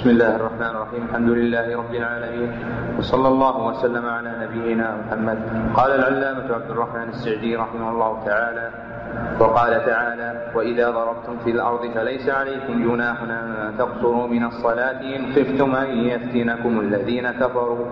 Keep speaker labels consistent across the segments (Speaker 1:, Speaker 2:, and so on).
Speaker 1: بسم الله الرحمن الرحيم. الحمد لله رب العالمين. وصلى الله وسلم على نبينا محمد. قال العلامة عبد الرحمن السعدي رحمه الله تعالى وقال تعالى وإذا ضربتم في الأرض فليس عليكم جناح أن تقصروا من الصلاة إن خفتم أن يفتنكم الذين كفروا.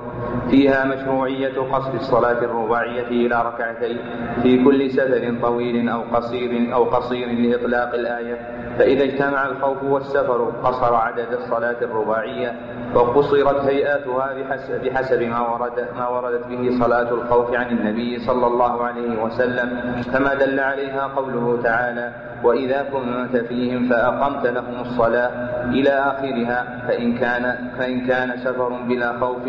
Speaker 1: فيها مشروعية قصر الصلاة الرباعية إلى ركعتين في كل سفر طويل أو قصير أو قصير لإطلاق الآية. فإذا اجتمع الخوف والسفر قصر عدد الصلاة الرباعية وقصرت هيئاتها بحسب, بحسب ما ورد ما وردت به صلاة الخوف عن النبي صلى الله عليه وسلم. كما دل عليها قوله تعالى وإذا كنت فيهم فأقمت لهم الصلاة إلى آخرها فإن كان فإن كان سفر بلا خوف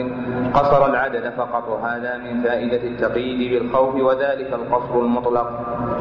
Speaker 1: قصر العدد فقط. وهذا من فائدة التقييد بالخوف وذلك القصر المطلق.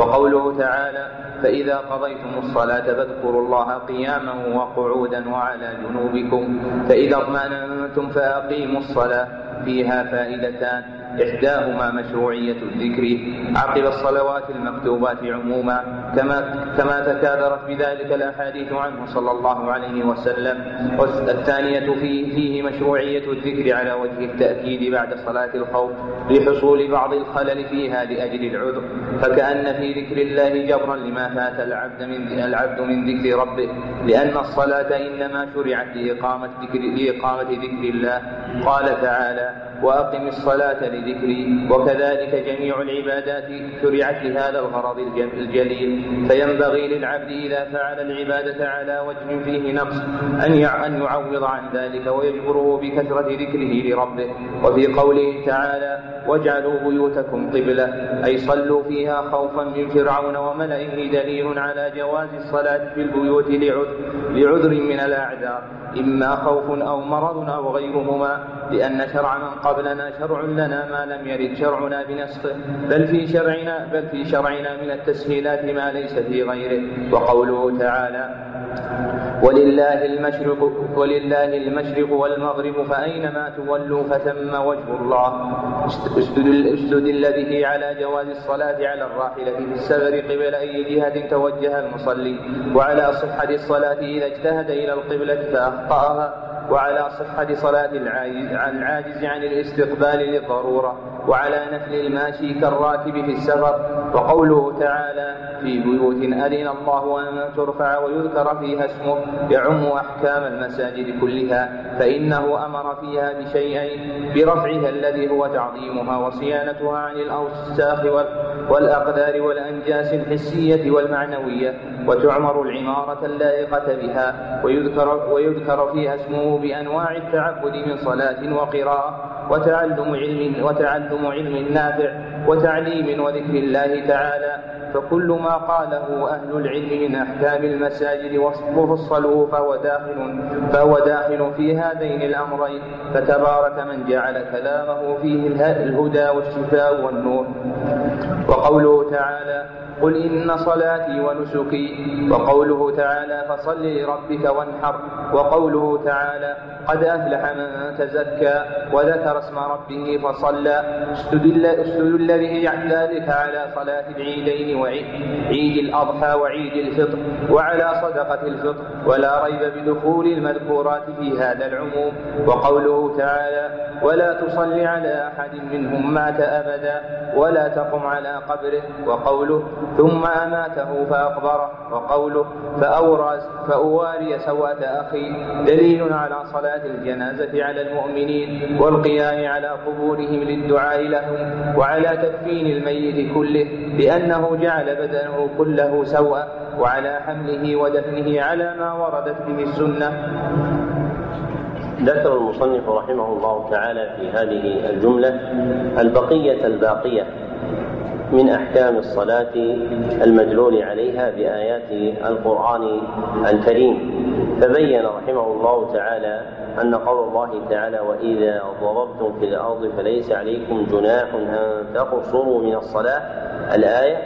Speaker 1: وقوله تعالى فإذا قضيتم الصلاة فاذكروا الله قياما وقعودا وعلى جنوبكم. فإذا اطمأننتم فأقيموا الصلاة. فيها فائدتان. إحداهما مشروعية الذكر عقب الصلوات المكتوبات عموما كما كما تكاثرت بذلك الأحاديث عنه صلى الله عليه وسلم. والثانية فيه, فيه مشروعية الذكر على وجه التأكيد بعد صلاة الخوف لحصول بعض الخلل فيها لأجل العذر. فكأن في ذكر الله جبرا لما فات العبد من العبد من ذكر ربه لأن الصلاة إنما شرعت لإقامة ذكر لإقامة ذكر الله. قال تعالى وأقم الصلاة لذكري. وكذلك جميع العبادات شرعت لهذا الغرض الجليل. فينبغي للعبد إذا فعل العبادة على وجه فيه نقص أن أن يعوض عن ذلك ويجبره بكثرة ذكره لربه. وفي قوله تعالى واجعلوا بيوتكم قبلة. أي صلوا فيها خوفا من فرعون وملئه دليل على جواز الصلاة في البيوت لعذر من الأعذار. إما خوف أو مرض أو غيرهما لأن شرع من قبلنا شرع لنا ما لم يرد شرعنا بنسخه بل في شرعنا بل في شرعنا من التسهيلات ما ليس في غيره. وقوله تعالى ولله المشرق ولله المشرق والمغرب فأينما تولوا فثم وجه الله استدل به على جواز الصلاة على الراحلة في السفر قبل أي جهة توجه المصلي وعلى صحة الصلاة إذا اجتهد إلى القبلة فأخطأها وعلى صحة صلاة العاجز عن العاجز عن الاستقبال للضرورة وعلى نفل الماشي كالراكب في السفر. وقوله تعالى في بيوت أذن الله أن ترفع ويذكر فيها اسمه يعم أحكام المساجد كلها فإنه أمر فيها بشيئين برفعها الذي هو تعظيمها وصيانتها عن الأوساخ والأقدار والأنجاس الحسية والمعنوية وتعمر العمارة اللائقة بها ويذكر, ويذكر فيها اسمه بأنواع التعبد من صلاة وقراءة وتعلم علم وتعلم علم نافع وتعليم وذكر الله تعالى فكل ما قاله أهل العلم من أحكام المساجد وفصلوه فهو داخل فهو داخل في هذين الأمرين فتبارك من جعل كلامه فيه الهدى والشفاء والنور. وقوله تعالى قل إن صلاتي ونسكي وقوله تعالى فصل لربك وانحر وقوله تعالى قد أفلح من تزكى وذكر اسم ربه فصلى. استدل, استدل به ذلك على صلاة العيدين وعيد الأضحى وعيد الفطر وعلى صدقة الفطر ولا ريب بدخول المذكورات في هذا العموم. وقوله تعالى ولا تصل على أحد منهم مات أبدا ولا تقم على قبره. وقوله ثم أماته فأقبره وقوله فأورى فأواري سوءة أخي دليل على صلاة الجنازة على المؤمنين والقيام على قبورهم للدعاء لهم وعلى تكفين الميت كله لأنه جعل بدنه كله سوءا وعلى حمله ودفنه على ما وردت به السنة.
Speaker 2: ذكر المصنف رحمه الله تعالى في هذه الجملة البقية الباقية من أحكام الصلاة المدلول عليها بآيات القرآن الكريم. فبين رحمه الله تعالى أن قول الله تعالى وإذا ضربتم في الأرض فليس عليكم جناح أن تقصروا من الصلاة الآية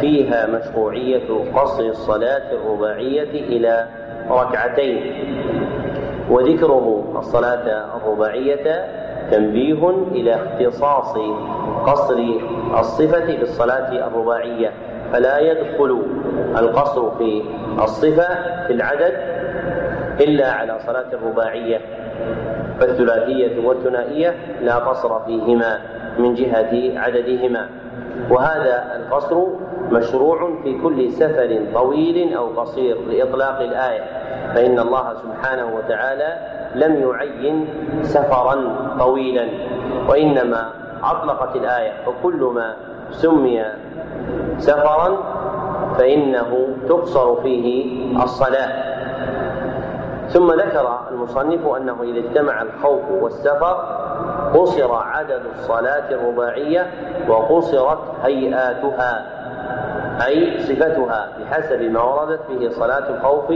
Speaker 2: فيها مشروعية قصر الصلاة الرباعية إلى ركعتين وذكره الصلاة الرباعية تنبيه إلى اختصاص قصر الصفة في الصلاة الرباعية فلا يدخل القصر في الصفة في العدد إلا على صلاة الرباعية فالثلاثية والثنائية لا قصر فيهما من جهة عددهما وهذا القصر مشروع في كل سفر طويل أو قصير لإطلاق الآية فإن الله سبحانه وتعالى لم يعين سفرا طويلا وإنما أطلقت الآية فكل ما سمي سفرا فإنه تقصر فيه الصلاة. ثم ذكر المصنف أنه إذا اجتمع الخوف والسفر قصر عدد الصلاة الرباعية وقصرت هيئاتها. أي صفتها بحسب ما وردت به صلاة الخوف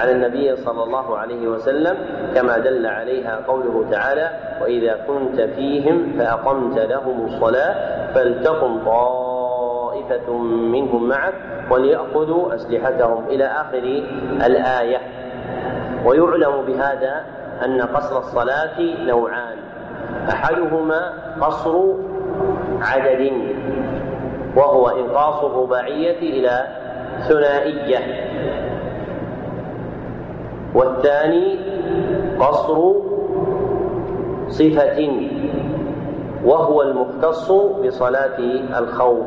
Speaker 2: على النبي صلى الله عليه وسلم كما دل عليها قوله تعالى وإذا كنت فيهم فأقمت لهم الصلاة فلتقم طائفة منهم معك وليأخذوا أسلحتهم. إلى آخر الآية. ويعلم بهذا أن قصر الصلاة نوعان. أحدهما قصر عدد. وهو إنقاص الرباعية إلى ثنائية. والثاني قصر صفة وهو المختص بصلاة الخوف.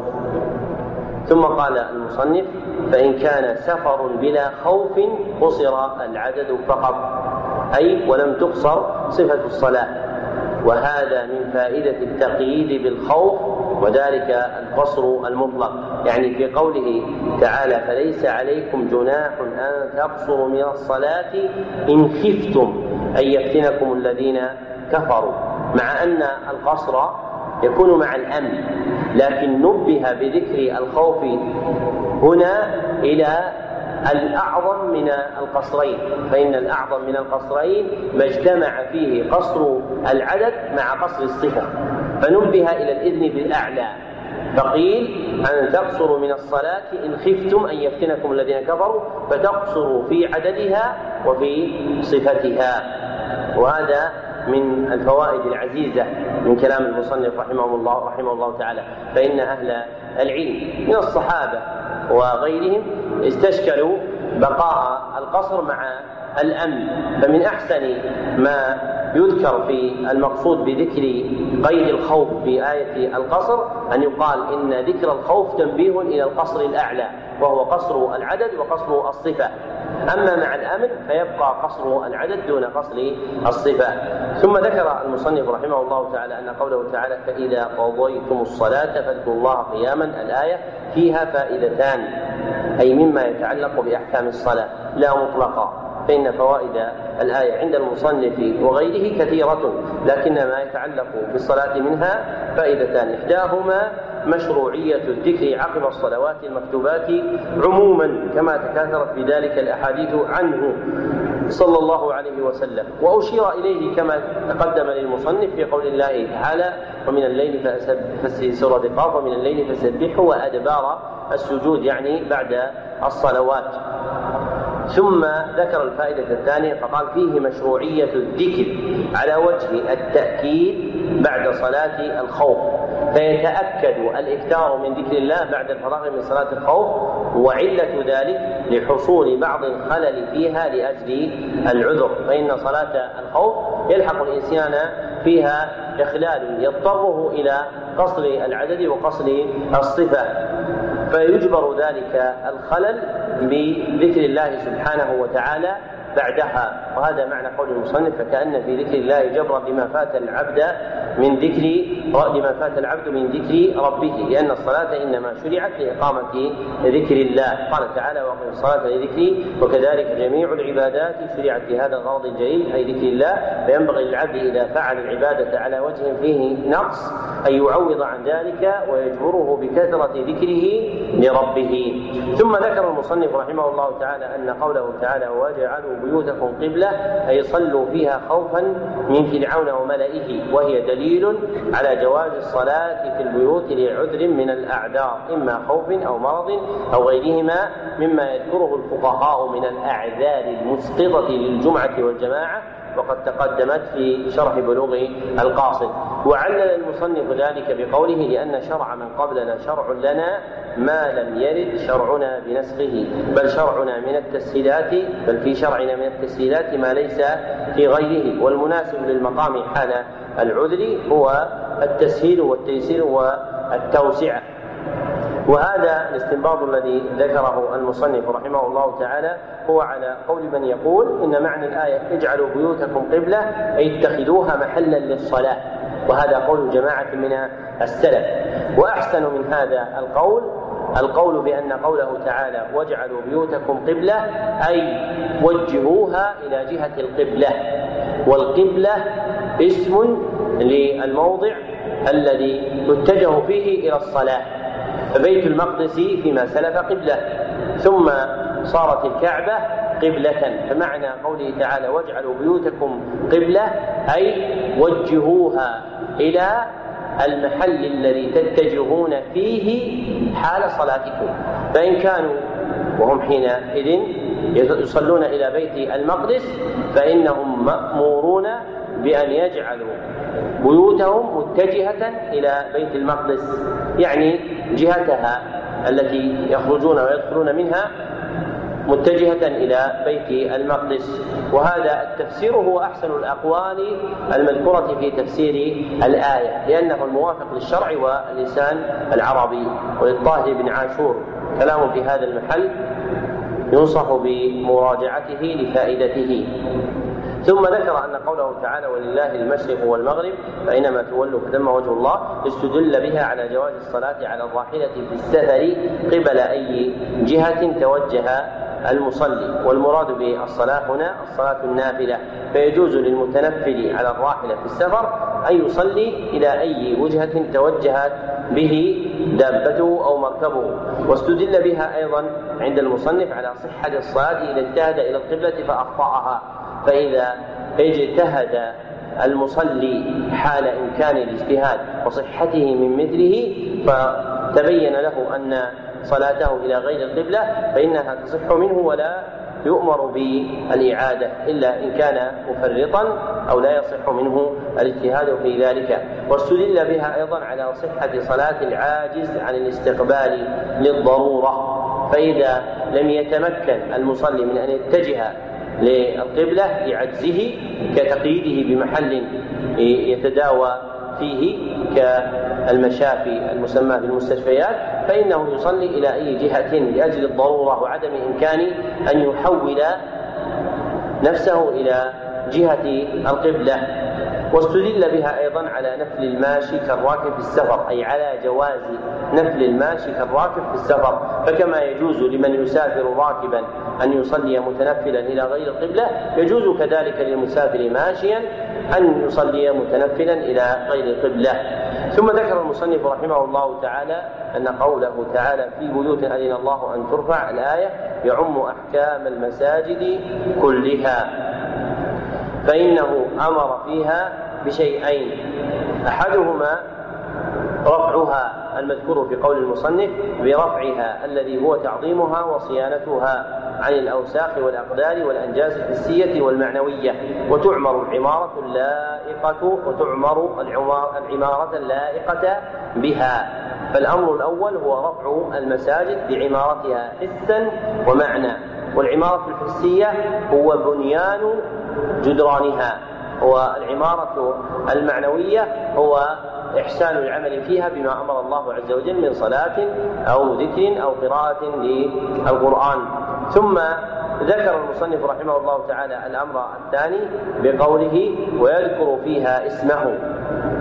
Speaker 2: ثم قال المصنف فإن كان سفر بلا خوف قصر العدد فقط أي ولم تقصر صفة الصلاة. وهذا من فائدة التقييد بالخوف وذلك القصر المطلق. يعني في قوله تعالى فليس عليكم جناح أن تقصروا من الصلاة إن خفتم أن يفتنكم الذين كفروا. مع أن القصر يكون مع الأمن لكن نبه بذكر الخوف هنا إلى الأعظم من القصرين. فإن الأعظم من القصرين ما اجتمع فيه قصر العدد مع قصر الصفة. فنبه إلى الإذن بالأعلى. فقيل أن تقصروا من الصلاة إن خفتم أن يفتنكم الذين كفروا فتقصروا في عددها وفي صفتها. وهذا من الفوائد العزيزة من كلام المصنف رحمه الله رحمه الله تعالى. فإن أهل العلم من الصحابة وغيرهم استشكلوا بقاء القصر مع الأمن. فمن أحسن ما يذكر في المقصود بذكر قيد الخوف في آية القصر أن يقال إن ذكر الخوف تنبيه إلى القصر الأعلى وهو قصر العدد وقصر الصفة. أما مع الأمن فيبقى قصر العدد دون قصر الصفة. ثم ذكر المصنف رحمه الله تعالى أن قوله تعالى فإذا قضيتم الصلاة فاذكروا الله قياما الآية فيها فائدتان أي مما يتعلق بأحكام الصلاة لا مطلقا. فإن فوائد الآية عند المصنف وغيره كثيرة لكن ما يتعلق بالصلاة منها فائدتان. إحداهما مشروعية الذكر عقب الصلوات المكتوبات عموما كما تكاثرت بذلك الأحاديث عنه صلى الله عليه وسلم. وأشير إليه كما تقدم للمصنف في قول الله تعالى ومن الليل قاف ومن الليل فسبحه وأدبار السجود يعني بعد الصلوات. ثم ذكر الفائدة الثانية فقال فيه مشروعية الذكر على وجه التأكيد بعد صلاة الخوف. فيتأكد الإكثار من ذكر الله بعد الفراغ من صلاة الخوف وعلة ذلك لحصول بعض الخلل فيها لأجل العذر. فإن صلاة الخوف يلحق الإنسان فيها إخلال يضطره إلى قصر العدد وقصر الصفة. فيجبر ذلك الخلل بذكر الله سبحانه وتعالى بعدها وهذا معنى قول المصنف فكأن في ذكر الله جبرا لما فات العبد من ذكر لما فات العبد من ذكر ربه لأن الصلاة إنما شرعت لإقامة ذكر الله. قال تعالى وأقم الصلاة لذكري وكذلك جميع العبادات شرعت لهذا الغرض الجليل أي ذكر الله فينبغي للعبد إذا فعل العبادة على وجه فيه نقص أن يعوض عن ذلك ويجبره بكثرة ذكره لربه. ثم ذكر المصنف رحمه الله تعالى أن قوله تعالى وجعلوا بيوتكم قبلة أي صلوا فيها خوفا من فرعون وملئه وهي دليل على جواز الصلاة في البيوت لعذر من الأعذار إما خوف أو مرض أو غيرهما مما يذكره الفقهاء من الأعذار المسقطة للجمعة والجماعة. وقد تقدمت في شرح بلوغ القاصد. وعلل المصنف ذلك بقوله لأن شرع من قبلنا شرع لنا ما لم يرد شرعنا بنسخه. بل شرعنا من التسهيلات بل في شرعنا من التسهيلات ما ليس في غيره. والمناسب للمقام حال العذر هو التسهيل والتيسير والتوسعة. وهذا الاستنباط الذي ذكره المصنف رحمه الله تعالى هو على قول من يقول إن معنى الآية اجعلوا بيوتكم قبلة أي اتخذوها محلا للصلاة. وهذا قول جماعة من السلف. وأحسن من هذا القول القول بأن قوله تعالى واجعلوا بيوتكم قبلة أي وجهوها إلى جهة القبلة. والقبلة اسم للموضع الذي تتجه فيه إلى الصلاة. فبيت المقدس فيما سلف قبلة ثم صارت الكعبة قبلة. فمعنى قوله تعالى واجعلوا بيوتكم قبلة أي وجهوها إلى المحل الذي تتجهون فيه حال صلاتكم. فإن كانوا وهم حينئذ يصلون إلى بيت المقدس فإنهم مأمورون بأن يجعلوا بيوتهم متجهة إلى بيت المقدس. يعني جهتها التي يخرجون ويدخلون منها متجهة إلى بيت المقدس. وهذا التفسير هو أحسن الأقوال المذكورة في تفسير الآية لأنه الموافق للشرع واللسان العربي. وللطاهر بن عاشور كلام في هذا المحل ينصح بمراجعته لفائدته. ثم ذكر أن قوله تعالى ولله المشرق والمغرب فاينما تولوا فثم وجه الله استدل بها على جواز الصلاة على الراحلة في السفر قبل أي جهة توجه المصلي. والمراد بالصلاة هنا الصلاة النافلة. فيجوز للمتنفل على الراحلة في السفر أن يصلي إلى أي وجهة توجهت به دابته أو مركبه. واستدل بها أيضا عند المصنف على صحة الصلاة إذا اجتهد إلى القبلة فأخطأها. فإذا اجتهد المصلي حال إمكان الاجتهاد وصحته من مثله فتبين له أن صلاته إلى غير القبلة فإنها تصح منه ولا يؤمر بالإعادة إلا إن كان مفرطا أو لا يصح منه الاجتهاد في ذلك. واستدل بها أيضا على صحة صلاة العاجز عن الاستقبال للضرورة. فإذا لم يتمكن المصلي من أن يتجه للقبلة لعجزه كتقييده بمحل يتداوى فيه كالمشافي المسمى بالمستشفيات فإنه يصلي إلى أي جهة لأجل الضرورة وعدم إمكان أن يحول نفسه إلى جهة القبلة. واستدل بها أيضا على نفل الماشي كالراكب في السفر أي على جواز نفل الماشي كالراكب في السفر. فكما يجوز لمن يسافر راكبا أن يصلي متنفلا إلى غير القبلة يجوز كذلك للمسافر ماشيا أن يصلي متنفلا إلى غير القبلة. ثم ذكر المصنف رحمه الله تعالى أن قوله تعالى في بيوت أذن الله أن ترفع الآية يعم أحكام المساجد كلها. فإنه أمر فيها بشيئين. أحدهما رفعها المذكور في قول المصنف برفعها الذي هو تعظيمها وصيانتها عن الأوساخ والأقدار والأنجاز الحسية والمعنوية. وتعمر العمارة اللائقة وتعمر العمارة اللائقة بها. فالأمر الأول هو رفع المساجد بعمارتها حسا ومعنى. والعمارة الحسية هو بنيان جدرانها والعمارة المعنوية هو إحسان العمل فيها بما أمر الله عز وجل من صلاة أو ذكر أو قراءة للقرآن. ثم ذكر المصنف رحمه الله تعالى الأمر الثاني بقوله ويذكر فيها اسمه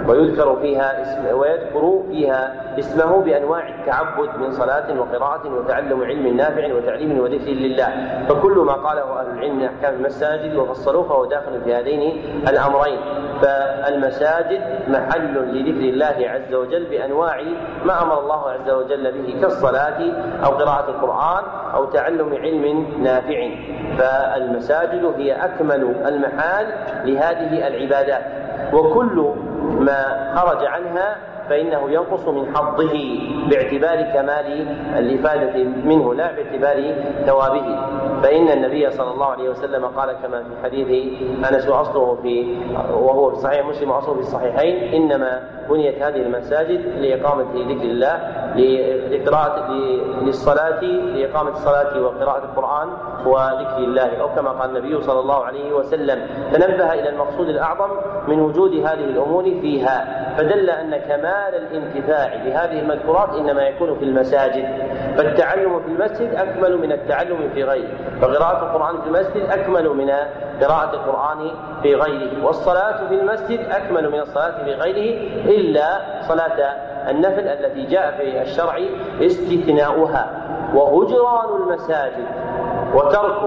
Speaker 2: ويذكر فيها اسم ويذكر فيها اسمه بأنواع التعبد من صلاة وقراءة وتعلم علم نافع وتعليم وذكر لله. فكل ما قاله أهل العلم من أحكام المساجد وفصلوه فهو داخل في هذين الأمرين. فالمساجد محل لذكر الله عز وجل بأنواع ما أمر الله عز وجل به كالصلاة أو قراءة القرآن أو تعلم علم نافع. فالمساجد هي أكمل المحال لهذه العبادات. وكل ما خرج عنها فإنه ينقص من حظه باعتبار كمال الإفادة منه لا باعتبار ثوابه. فإن النبي صلى الله عليه وسلم قال كما في حديث أنس وأصله في وهو في صحيح مسلم وأصله في الصحيحين إنما بنيت هذه المساجد لإقامة ذكر الله لقراءة للصلاة لإقامة الصلاة وقراءة القرآن وذكر الله. أو كما قال النبي صلى الله عليه وسلم تنبه إلى المقصود الأعظم من وجود هذه الأمور فيها فدل أن كمال الانتفاع بهذه المذكورات إنما يكون في المساجد فالتعلم في المسجد أكمل من التعلم في غيره فقراءة القرآن في المسجد أكمل من قراءة القرآن في غيره والصلاة في المسجد أكمل من الصلاة في غيره إلا صلاة النفل التي جاء في الشرع استثناؤها. وهجران المساجد وترك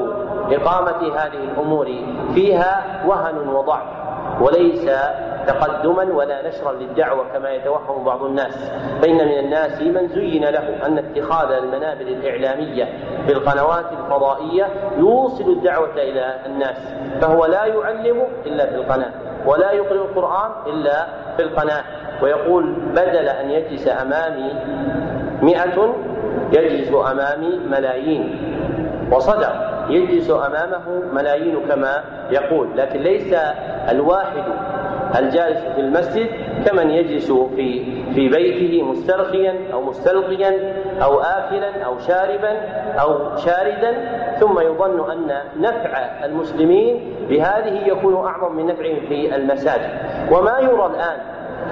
Speaker 2: إقامة هذه الأمور فيها وهن وضعف وليس تقدما ولا نشرا للدعوة كما يتوهم بعض الناس. فإن من الناس من زين له أن اتخاذ المنابر الإعلامية في القنوات الفضائية يوصل الدعوة إلى الناس فهو لا يعلم إلا في القناة ولا يقرأ القرآن إلا في القناة. ويقول بدل أن يجلس أمامي مئة يجلس أمامي ملايين. وصدق يجلس أمامه ملايين كما يقول لكن ليس الواحد الجالس في المسجد كمن يجلس في في بيته مسترخيا أو مستلقيا أو اكلا أو شاربا أو شاردا ثم يظن أن نفع المسلمين بهذه يكون أعظم من نفعهم في المساجد. وما يرى الآن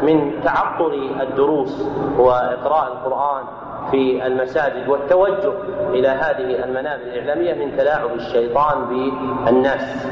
Speaker 2: من تعطل الدروس وإقراء القرآن في المساجد والتوجه إلى هذه المنابر الإعلامية من تلاعب الشيطان بالناس.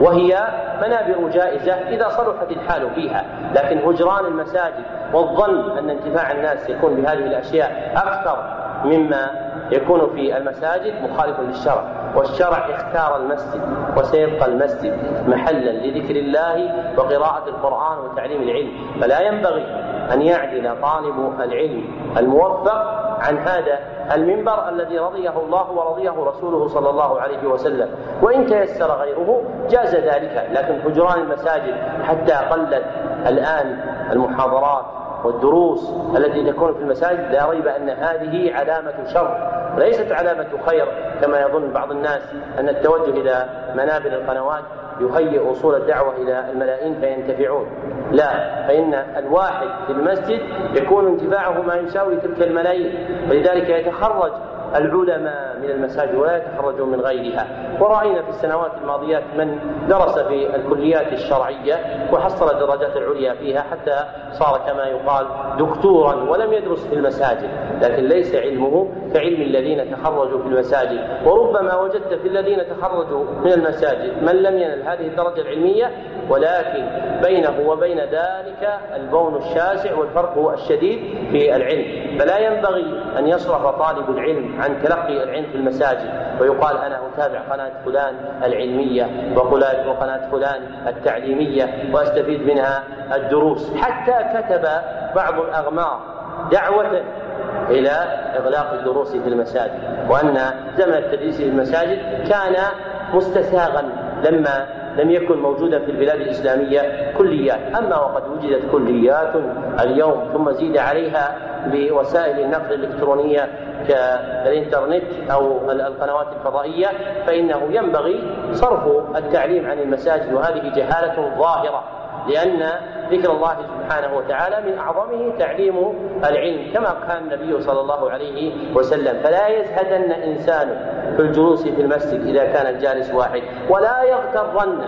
Speaker 2: وهي منابر جائزة إذا صلحت الحال فيها. لكن هجران المساجد والظن أن انتفاع الناس يكون بهذه الأشياء أكثر مما يكون في المساجد مخالف للشرع. والشرع اختار المسجد وسيبقى المسجد محلا لذكر الله وقراءة القرآن وتعليم العلم. فلا ينبغي أن يعدل طالب العلم الموفق عن هذا المنبر الذي رضيه الله ورضيه رسوله صلى الله عليه وسلم. وإن تيسر غيره جاز ذلك لكن حجران المساجد حتى قلت الآن المحاضرات والدروس التي تكون في المساجد لا ريب أن هذه علامة شر. ليست علامة خير كما يظن بعض الناس أن التوجه إلى منابر القنوات يهيئ وصول الدعوة إلى الملايين فينتفعون. لا فإن الواحد في المسجد يكون انتفاعه ما يساوي تلك الملايين ولذلك يتخرج العلماء من المساجد ولا يتخرجون من غيرها. ورأينا في السنوات الماضيات من درس في الكليات الشرعية وحصل الدرجات العليا فيها حتى صار كما يقال دكتورا ولم يدرس في المساجد لكن ليس علمه كعلم الذين تخرجوا في المساجد. وربما وجدت في الذين تخرجوا من المساجد من لم ينل هذه الدرجة العلمية ولكن بينه وبين ذلك البون الشاسع والفرق الشديد في العلم. فلا ينبغي أن يصرف طالب العلم عن تلقي العلم في المساجد ويقال أنا أتابع قناة فلان العلمية وقناة فلان التعليمية وأستفيد منها الدروس. حتى كتب بعض الأغمار دعوة إلى إغلاق الدروس في المساجد وأن زمن التدريس في المساجد كان مستساغا لما لم يكن موجودا في البلاد الإسلامية كليات أما وقد وجدت كليات اليوم ثم زيد عليها بوسائل النقل الإلكترونية كالإنترنت أو القنوات الفضائية فإنه ينبغي صرف التعليم عن المساجد وهذه جهالة ظاهرة. لأن ذكر الله سبحانه وتعالى من أعظمه تعليم العلم كما كان النبي صلى الله عليه وسلم. فلا يزهدن إنسان في الجلوس في المسجد إذا كان الجالس واحد. ولا يغترن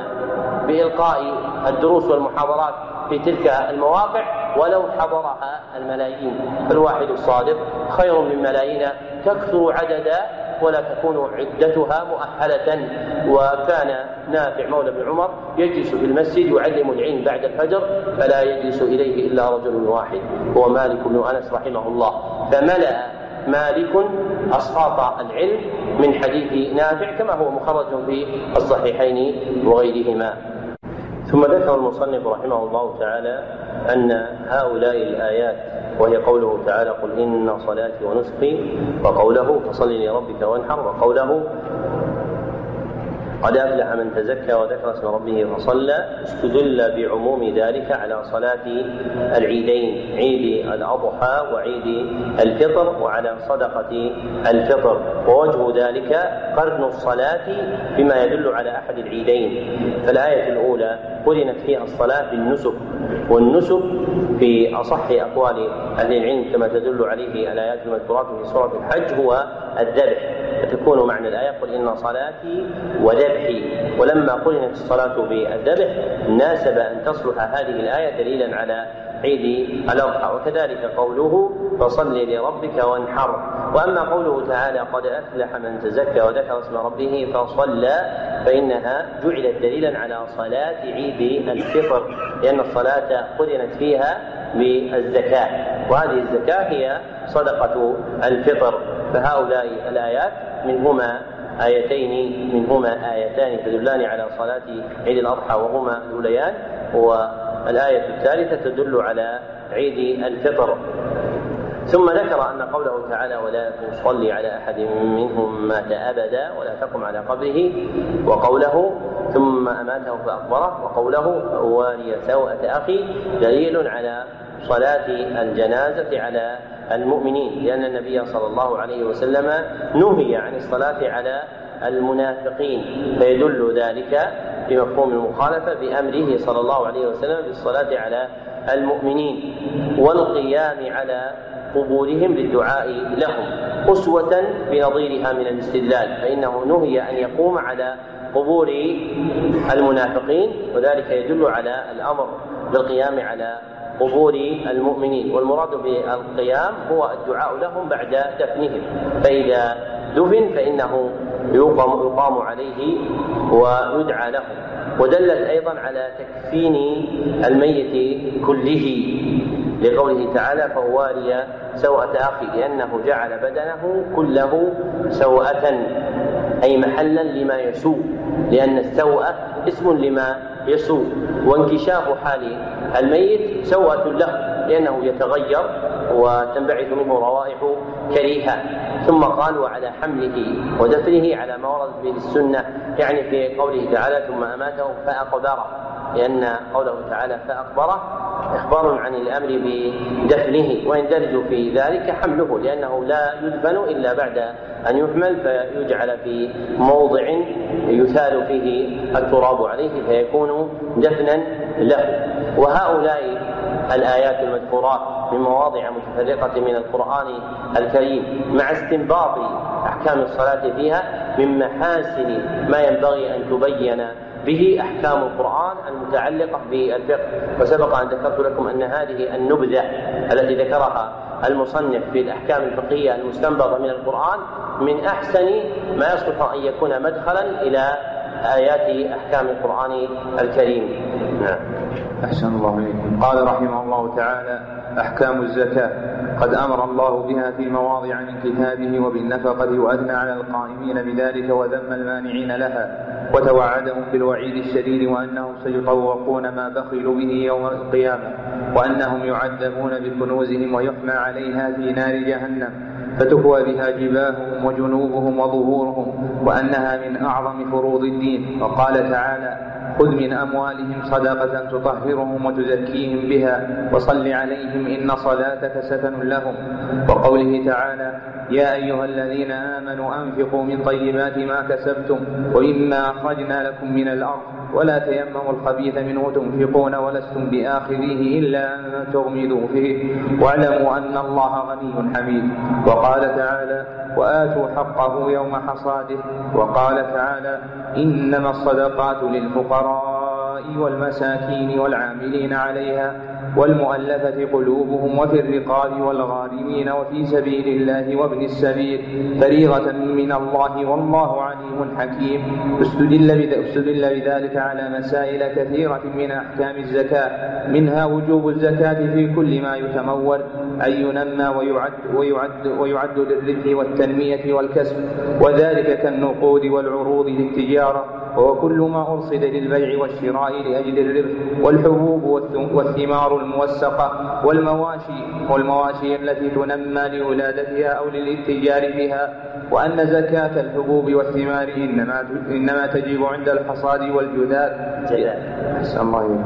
Speaker 2: بإلقاء الدروس والمحاضرات في تلك المواقع ولو حضرها الملايين. فالواحد الصادق خير من ملايين تكثر عددا ولا تكون عدتها مؤهلة. وكان نافع مولى بن عمر يجلس في المسجد يعلم العلم بعد الفجر فلا يجلس إليه إلا رجل واحد هو مالك بن أنس رحمه الله. فملأ مالك أسقاط العلم من حديث نافع كما هو مخرج في الصحيحين وغيرهما. ثم ذكر المصنف رحمه الله تعالى أن هؤلاء الآيات وهي قوله تعالى قل إن صلاتي ونسكي وقوله فصل لربك وانحر وقوله قد أفلح من تزكى وذكر اسم ربه فصلى استدل بعموم ذلك على صلاة العيدين عيد الأضحى وعيد الفطر وعلى صدقة الفطر. ووجه ذلك قرن الصلاة بما يدل على أحد العيدين. فالآية الأولى قرنت فيها الصلاة بالنسك والنسك في أصح أقوال أهل العلم كما تدل عليه الآيات المذكورات في سورة الحج هو الذبح. فتكون معنى الآية قل إن صلاتي وذبحي. ولما قرنت الصلاة بالذبح ناسب أن تصلح هذه الآية دليلا على عيد الأضحى. وكذلك قوله فصل لربك وانحر. وأما قوله تعالى قد أفلح من تزكى وذكر اسم ربه فصلى فإنها جعلت دليلا على صلاة عيد الفطر لأن الصلاة قرنت فيها بالزكاة. وهذه الزكاة هي صدقة الفطر. فهؤلاء الآيات منهما آيتين منهما آيتان تدلان على صلاة عيد الأضحى وهما الأوليان والآية الثالثة تدل على عيد الفطر. ثم ذكر أن قوله تعالى ولا تصلي على أحد منهم مات أبدا ولا تقم على قبره وقوله ثم أماته فأقبره وقوله والي سوءة أخي دليل على صلاة الجنازة على المؤمنين لأن النبي صلى الله عليه وسلم نهي عن الصلاة على المنافقين فيدل ذلك بمفهوم المخالفة بأمره صلى الله عليه وسلم بالصلاة على المؤمنين والقيام على قبورهم للدعاء لهم أسوة بنظيرها من الاستدلال فإنه نهي أن يقوم على قبور المنافقين وذلك يدل على الأمر. بالقيام على قبور المؤمنين. والمراد بالقيام هو الدعاء لهم بعد دفنهم. فإذا دفن فإنه يقام يقام عليه ويدعى لهم. ودلت أيضا على تكفين الميت كله. لقوله تعالى فوالي سوءة أخي لأنه جعل بدنه كله سوءة أي محلا لما يسوء. لأن السوءة اسم لما يسوء وانكشاف حال الميت سوءة له لأنه يتغير وتنبعث منه روائح كريهة. ثم قال وعلى حمله ودفنه على ما وردت به السنة يعني في قوله تعالى ثم أماته فأقبره لأن قوله تعالى فأقبره إخبار عن الأمر بدفنه ويندرج في ذلك حمله لأنه لا يدفن إلا بعد أن يحمل فيجعل في موضع يثال فيه التراب عليه فيكون دفنا له. وهؤلاء الآيات المذكورات من مواضع متفرقة من القرآن الكريم مع استنباط أحكام الصلاة فيها من محاسن ما ينبغي أن تبين به أحكام القرآن المتعلقة بالفقه. وسبق أن ذكرت لكم أن هذه النبذة التي ذكرها المصنف في الأحكام الفقهية المستنبطة من القرآن من أحسن ما يصلح أن يكون مدخلا إلى آيات أحكام القرآن الكريم.
Speaker 1: نعم. أحسن الله إليكم. قال رحمه الله تعالى أحكام الزكاة. قد أمر الله بها في مواضع من كتابه وبالنفقة واثنى على القائمين بذلك وذم المانعين لها وتوعدهم بالوعيد الشديد وأنهم سيطوقون ما بخلوا به يوم القيامة وأنهم يعذبون بكنوزهم ويحمى عليها في نار جهنم فتكوى بها جباههم وجنوبهم وظهورهم وأنها من أعظم فروض الدين. وقال تعالى خذ من أموالهم صدقة تطهرهم وتزكيهم بها وصل عليهم إن صلاتك سكن لهم. وقوله تعالى يا أيها الذين آمنوا أنفقوا من طيبات ما كسبتم ومما أخرجنا لكم من الأرض ولا تيمموا الخبيث منه تنفقون ولستم بآخذيه إلا أن تغمدوا فيه واعلموا أن الله غني حميد. وقال تعالى وآتوا حقه يوم حصاده. وقال تعالى إنما الصدقات للفقراء والمساكين والعاملين عليها والمؤلفة قلوبهم وفي الرقاب والغارمين وفي سبيل الله وابن السبيل فريضة من الله والله عليم حكيم. استدل, بذلك على مسائل كثيرة من أحكام الزكاة. منها وجوب الزكاة في كل ما يتمول أن ينمى ويعد, ويعد, ويعد للربح والتنمية والكسب. وذلك كالنقود والعروض للتجارة. وهو كل ما أرصد للبيع والشراء لأجل الربح والحبوب والثمار الموسقة والمواشي والمواشي التي تنمى لولادتها أو للاتجار بها وأن زكاة الحبوب والثمار إنما إنما تجب عند الحصاد والجذاذ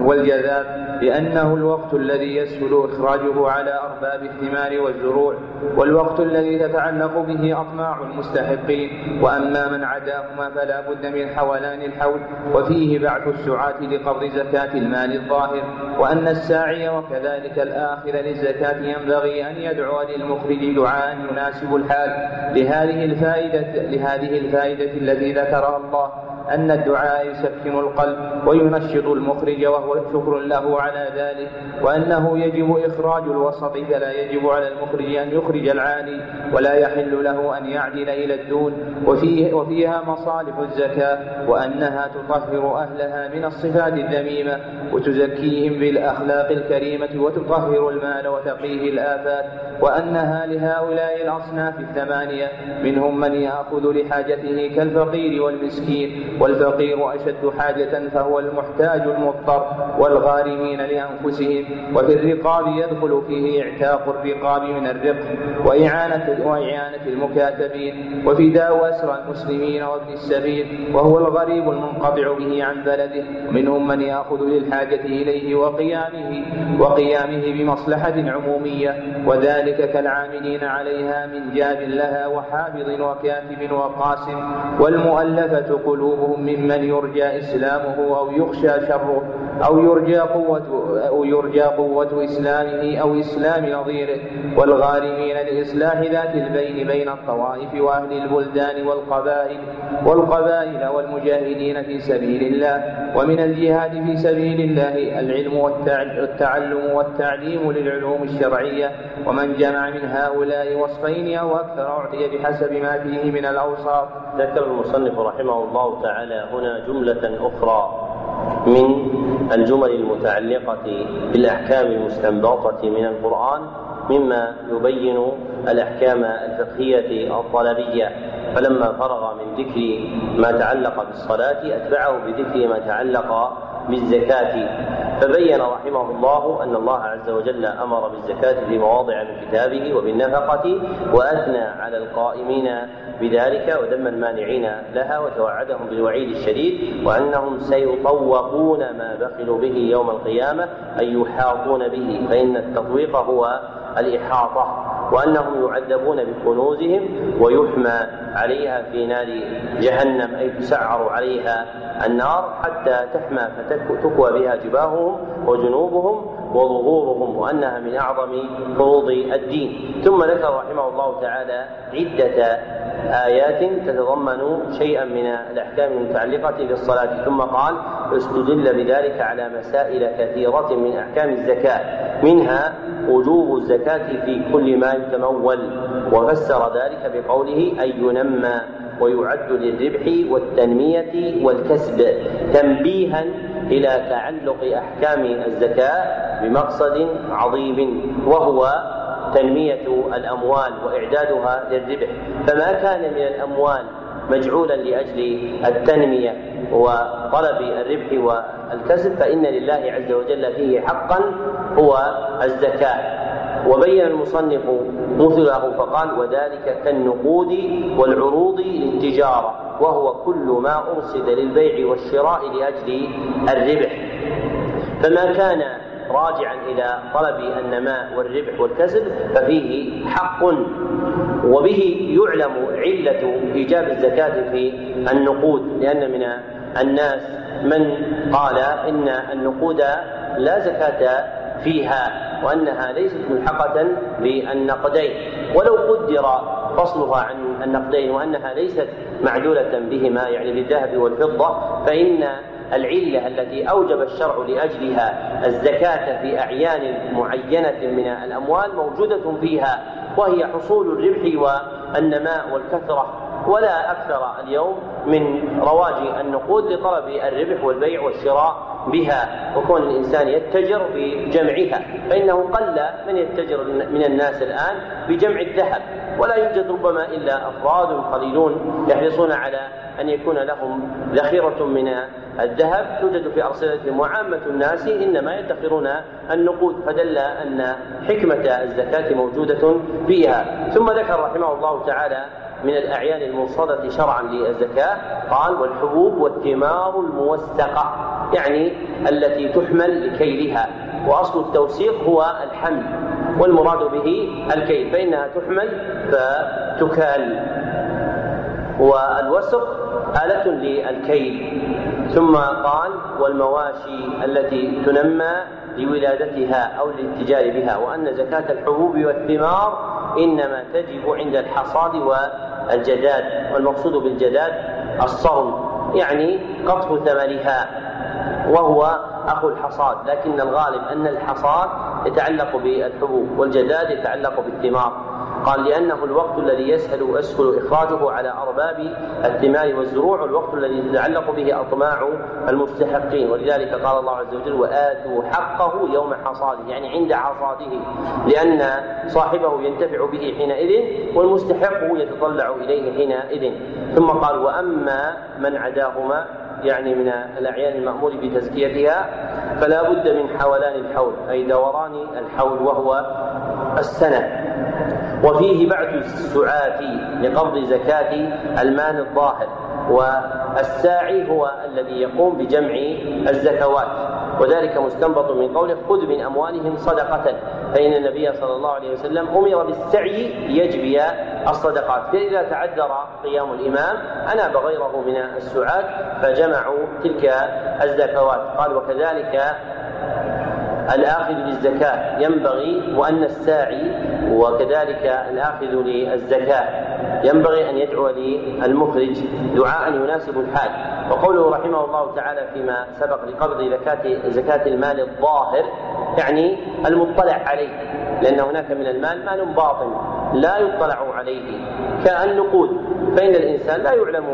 Speaker 1: والجذاذ لأنه الوقت الذي يسهل إخراجه على أرباب الثمار والزروع والوقت الذي تتعلق به أطماع المستحقين وأما من عداهما فلا بد من حولان الحول وفيه بعث السعاة لقبض زكاة المال الظاهر وأن الساعي وكذلك الآخر للزكاة ينبغي أن يدعو للمخرج دعاء يناسب الحال. لهذه الفائدة لهذه الفائدة التي ذكرها الله أن الدعاء يسكن القلب وينشط المخرج وهو شكر له على ذلك وأنه يجب إخراج الوسط فلا يجب على المخرج أن يخرج العالي ولا يحل له أن يعدل إلى الدون. وفيه وفيها مصالح الزكاة وأنها تطهر أهلها من الصفات الذميمة وتزكيهم بالأخلاق الكريمة وتطهر المال وتقيه الآفات. وأنها لهؤلاء الأصناف الثمانية منهم من يأخذ لحاجته كالفقير والمسكين والفقير أشد حاجة فهو المحتاج المضطر والغارمين لأنفسهم وفي الرقاب يدخل فيه إعتاق الرقاب من الرق وإعانة وإعانة المكاتبين وفداء أسرى المسلمين وابن السبيل وهو الغريب المنقطع به عن بلده ومنهم من يأخذ للحاجة إليه وقيامه وقيامه بمصلحة عمومية وذلك كالعاملين عليها من جاب لها وحافظ وكاتب وقاسم والمؤلفة قلوبهم بعضهم ممن يرجى إسلامه أو يخشى شره أو يرجى قوة أو يرجى قوة إسلامه أو إسلام نظيره والغارمين لإصلاح ذات البين بين الطوائف وأهل البلدان والقبائل والقبائل والمجاهدين في سبيل الله ومن الجهاد في سبيل الله العلم والتعلم والتعليم للعلوم الشرعية ومن جمع من هؤلاء وصفين أو أكثر أعطي بحسب ما فيه من الأوصاف.
Speaker 2: ذكر المصنف رحمه الله تعالى هنا جملة أخرى من الجمل المتعلقة بالأحكام المستنبطة من القرآن مما يبين الأحكام الفقهية الطلبية. فلما فرغ من ذكر ما تعلق بالصلاة أتبعه بذكر ما تعلق بالزكاة. فبين رحمه الله أن الله عز وجل أمر بالزكاة في مواضع من كتابه وبالنفقة وأثنى على القائمين بذلك وذم المانعين لها وتوعدهم بالوعيد الشديد وأنهم سيطوقون ما بخلوا به يوم القيامة أي يحاطون به فإن التطويق هو الإحاطة وأنهم يعذبون بكنوزهم ويحمى عليها في نار جهنم أي تسعر عليها النار حتى تحمى فتكوى بها جباههم وجنوبهم وظهورهم وأنها من أعظم فروض الدين. ثم ذكر رحمه الله تعالى عدة آيات تتضمن شيئا من الأحكام المتعلقة بالصلاة. ثم قال استدل بذلك على مسائل كثيرة من أحكام الزكاة. منها وجوب الزكاة في كل ما يتمول. وفسر ذلك بقوله أن ينمى ويعد للربح والتنمية والكسب تنبيها إلى تعلق أحكام الزكاة بمقصد عظيم وهو تنمية الأموال وإعدادها للربح. فما كان من الأموال مجعولا لأجل التنمية وطلب الربح والكسب فإن لله عز وجل فيه حقا هو الزكاة. وبين المصنف مثله فقال وذلك كالنقود والعروض للتجارة وهو كل ما أرصد للبيع والشراء لأجل الربح. فما كان راجعا إلى طلب النماء والربح والكسب ففيه حق. وبه يعلم علة إيجاب الزكاة في النقود لأن من الناس من قال إن النقود لا زكاة فيها. وأنها ليست ملحقة بالنقدين. ولو قدر فصلها عن النقدين وأنها ليست معدوله بهما يعني بالذهب والفضة فإن العلة التي أوجب الشرع لأجلها الزكاة في أعيان معينة من الأموال موجودة فيها وهي حصول الربح والنماء والكثرة. ولا أكثر اليوم من رواج النقود لطلب الربح والبيع والشراء بها وكون الإنسان يتجر بجمعها. فإنه قل من يتجر من الناس الآن بجمع الذهب. ولا يوجد ربما إلا أفراد قليلون يحرصون على أن يكون لهم ذخيرة من الذهب. توجد في أرصدتهم وعامة الناس إنما يدخرون النقود. فدل أن حكمة الزكاة موجودة فيها. ثم ذكر رحمه الله تعالى من الأعيان الموصدة شرعا للزكاة قال والحبوب والثمار الموسقة يعني التي تحمل لكيلها. وأصل التوسيق هو الحمل والمراد به الكيل فإنها تحمل فتكال. والوسق آلة للكيل. ثم قال والمواشي التي تنمى لولادتها أو للاتجار بها. وأن زكاة الحبوب والثمار إنما تجب عند الحصاد والجداد والمقصود بالجداد الصرم يعني قطف ثمرها وهو أخو الحصاد لكن الغالب أن الحصاد يتعلق بالحبوب والجداد يتعلق بالثمار قال لأنه الوقت الذي يسهل يسهل إخراجه على أرباب الثمار والزروع والوقت الذي تتعلق به أطماع المستحقين. ولذلك قال الله عز وجل وآتوا حقه يوم حصاده. يعني عند حصاده لأن صاحبه ينتفع به حينئذ والمستحق يتطلع إليه حينئذ. ثم قال وأما من عداهما يعني من الأعيان المأمور بتزكيتها فلا بد من حولان الحول أي دوران الحول وهو السنة. وفيه بعد السعاة لقبض زكاة المال الظاهر والساعي هو الذي يقوم بجمع الزكوات. وذلك مستنبط من قوله خذ من أموالهم صدقة. فإن النبي صلى الله عليه وسلم أمر بالسعي ليجبي الصدقات. فاذا تعذر قيام الإمام اناب غيره من السعاة فجمعوا تلك الزكوات. قال وكذلك الآخذ للزكاة ينبغي وأن الساعي وكذلك الآخذ للزكاة ينبغي أن يدعو للمخرج دعاء يناسب الحال. وقوله رحمه الله تعالى فيما سبق لقبض زكاة المال الظاهر يعني المطلع عليه لأن هناك من المال مال باطن لا يطلع عليه كالنقود فإن الإنسان لا يعلم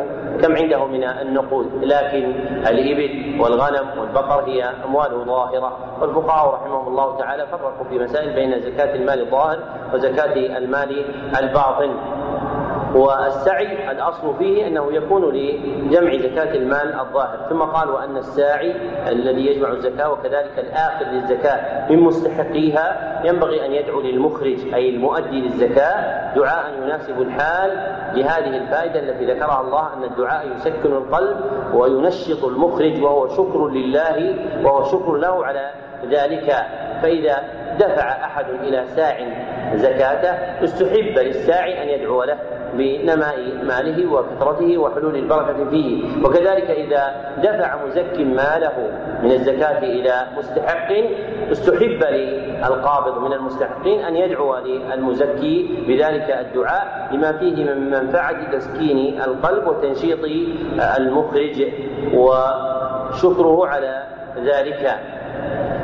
Speaker 2: كم عنده من النقود لكن الإبل والغنم والبقر هي أموال ظاهرة. والفقهاء رحمهم الله تعالى فرقوا في مسائل بين زكاة المال الظاهر وزكاة المال الباطن. والسعي الأصل فيه أنه يكون لجمع زكاة المال الظاهر ثم قال وأن الساعي الذي يجمع الزكاة وكذلك الاخذ للزكاة من مستحقيها ينبغي أن يدعو للمخرج أي المؤدي للزكاة دعاء يناسب الحال لهذه الفائدة التي ذكرها الله أن الدعاء يسكن القلب وينشط المخرج وهو شكر لله وهو شكر له على ذلك. فإذا دفع أحد إلى ساع زكاته استحب للساعي أن يدعو له. بنماء ماله وكثرته وحلول البركة فيه. وكذلك إذا دفع مزك ماله من الزكاة إلى مستحق استحب للقابض من المستحقين أن يدعو للمزكي بذلك الدعاء لما فيه من منفعة تسكين القلب وتنشيط المخرج وشكره على ذلك.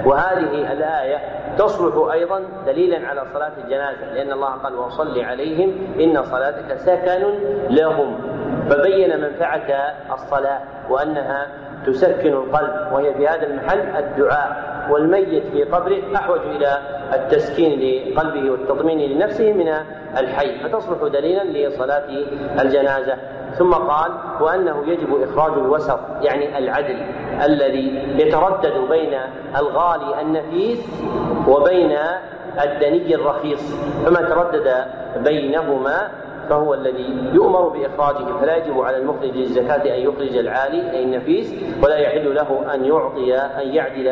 Speaker 2: وهذه الآية تصلح أيضا دليلا على صلاة الجنازة لأن الله قال وصل عليهم إن صلاتك سكن لهم. فبين منفعه الصلاة وأنها تسكن القلب وهي في هذا المحل الدعاء. والميت في قبره أحوج إلى التسكين لقلبه والتطمين لنفسه من الحي فتصلح دليلا لصلاة الجنازة. ثم قال وأنه يجب إخراج الوسط يعني العدل الذي يتردد بين الغالي النفيس وبين الدني الرخيص فما تردد بينهما فهو الذي يؤمر بإخراجه فلا يجب على المخرج للزكاه أن يخرج العالي أي النفيس ولا يحل له أن يعطي أن يعدل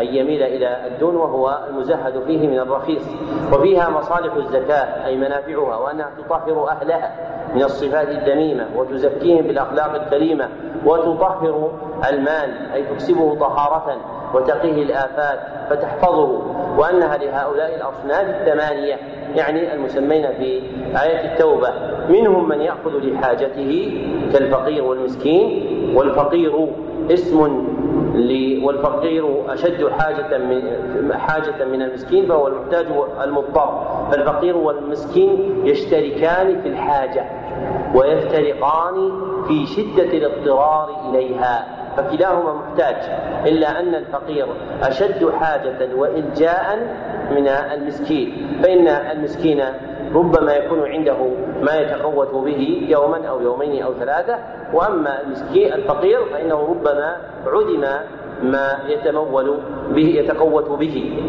Speaker 2: أن يميل إلى الدون وهو المزهد فيه من الرخيص. وفيها مصالح الزكاة أي منافعها وأنها تطهر أهلها من الصفات الذميمه وتزكيهم بالأخلاق الكريمة وتطهر المال أي تكسبه طهارة وتقيه الآفات فتحفظه. وأنها لهؤلاء الأصناف الثمانية يعني المسمين في آية التوبة. منهم من يأخذ لحاجته كالفقير والمسكين والفقير اسم والفقير أشد حاجة من حاجة من المسكين فهو المحتاج المضطر. فالفقير والمسكين يشتركان في الحاجة ويفترقان في شدة الاضطرار إليها. فكلاهما محتاج إلا أن الفقير أشد حاجة وإلجاء من المسكين فإن المسكين ربما يكون عنده ما يتقوت به يوما أو يومين أو ثلاثة وأما المسكين الفقير فإنه ربما عدم ما يتمول به يتقوت به.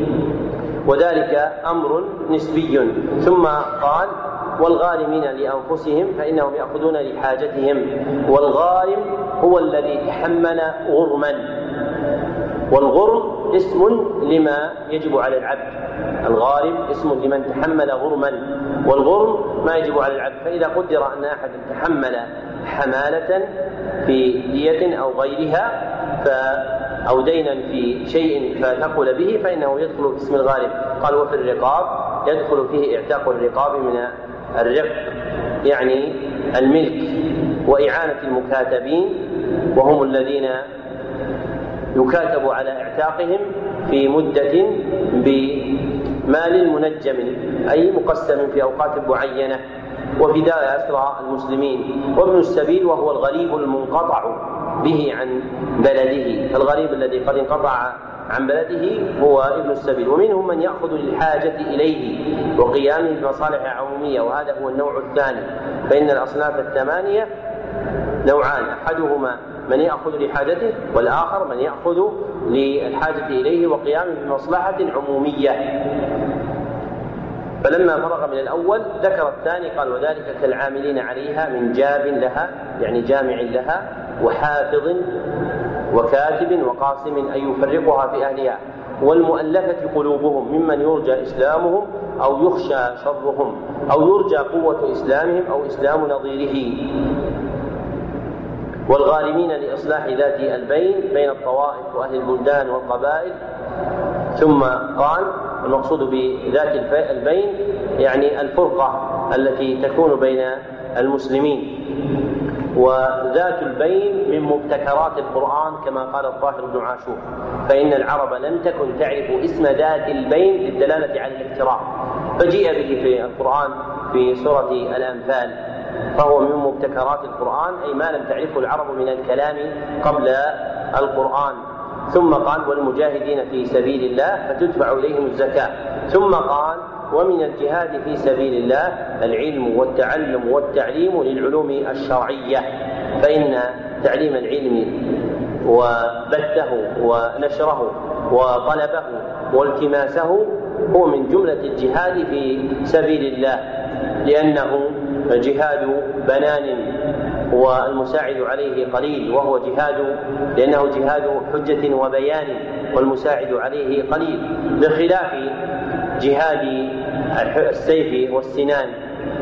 Speaker 2: وذلك أمر نسبي. ثم قال والغارمين لأنفسهم فإنهم يأخذون لحاجتهم والغارم هو الذي تحمل غرما. والغرم اسم لما يجب على العبد. الغارم اسم لمن تحمل غرما. والغرم ما يجب على العبد. فإذا قدر أن أحدا تحمل حمالة في دية أو غيرها ف أو دينا في شيء فثقل به فإنه يدخل في اسم الغارم. قال وفي الرقاب. يدخل فيه إعتاق الرقاب من الرق يعني الملك. وإعانة المكاتبين وهم الذين يكاتب على اعتاقهم في مدة بمال منجم أي مقسم في أوقات معينة. وفداء أسرى المسلمين. وابن السبيل وهو الغريب المنقطع به عن بلده. الغريب الذي قد انقطع عن بلده هو ابن السبيل. ومنهم من يأخذ للحاجة إليه وقيامه بمصالح عمومية. وهذا هو النوع الثاني. فإن الأصناف الثمانية نوعان أحدهما من يأخذ لحاجته والآخر من يأخذ للحاجة إليه وقيامه بمصلحة عمومية. فلما فرغ من الأول ذكر الثاني قال وذلك كالعاملين عليها من جاب لها يعني جامع لها وحافظ وكاتب وقاسم أن يفرقها في أهلها والمؤلفة قلوبهم ممن يرجى إسلامهم أو يخشى شرهم أو يرجى قوة إسلامهم أو إسلام نظيره. والغارمين لإصلاح ذات البين بين الطوائف وأهل البلدان والقبائل. ثم قال المقصود بذات البين يعني الفرقة التي تكون بين المسلمين. وذات البين من مبتكرات القرآن كما قال الطاهر بن عاشور. فإن العرب لم تكن تعرف اسم ذات البين للدلالة على الافتراء. فجيء به في القرآن في سورة الأنفال. فهو من مبتكرات القرآن أي ما لم تعرفه العرب من الكلام قبل القرآن. ثم قال والمجاهدين في سبيل الله فتدفع إليهم الزكاة. ثم قال ومن الجهاد في سبيل الله العلم والتعلم والتعليم للعلوم الشرعية. فإن تعليم العلم وبثه ونشره وطلبه والتماسه هو من جملة الجهاد في سبيل الله لأنه جهاد بنان والمساعد عليه قليل وهو جهاد لأنه جهاد حجة وبيان والمساعد عليه قليل. بخلاف جهاد السيف والسنان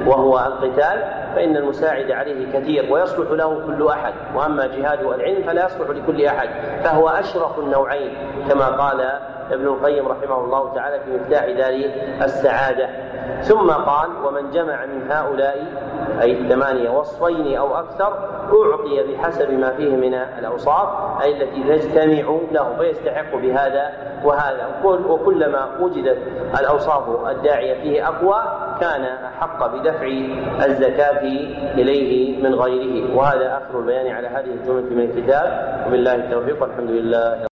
Speaker 2: وهو القتال فإن المساعد عليه كثير ويصلح له كل أحد. وأما جهاد العلم فلا يصلح لكل أحد فهو أشرف النوعين كما قال ابن القيم رحمه الله تعالى في مفتاح دار السعادة. ثم قال ومن جمع من هؤلاء أي الثمانية وصفين أو أكثر أعطي بحسب ما فيه من الأوصاف أي التي تجتمع له فيستحق بهذا وهذا. وكلما وجدت الأوصاف الداعية فيه أقوى كان أحق بدفع الزكاة إليه من غيره. وهذا آخر البيان على هذه الجملة من الكتاب. وبالله التوفيق والحمد لله.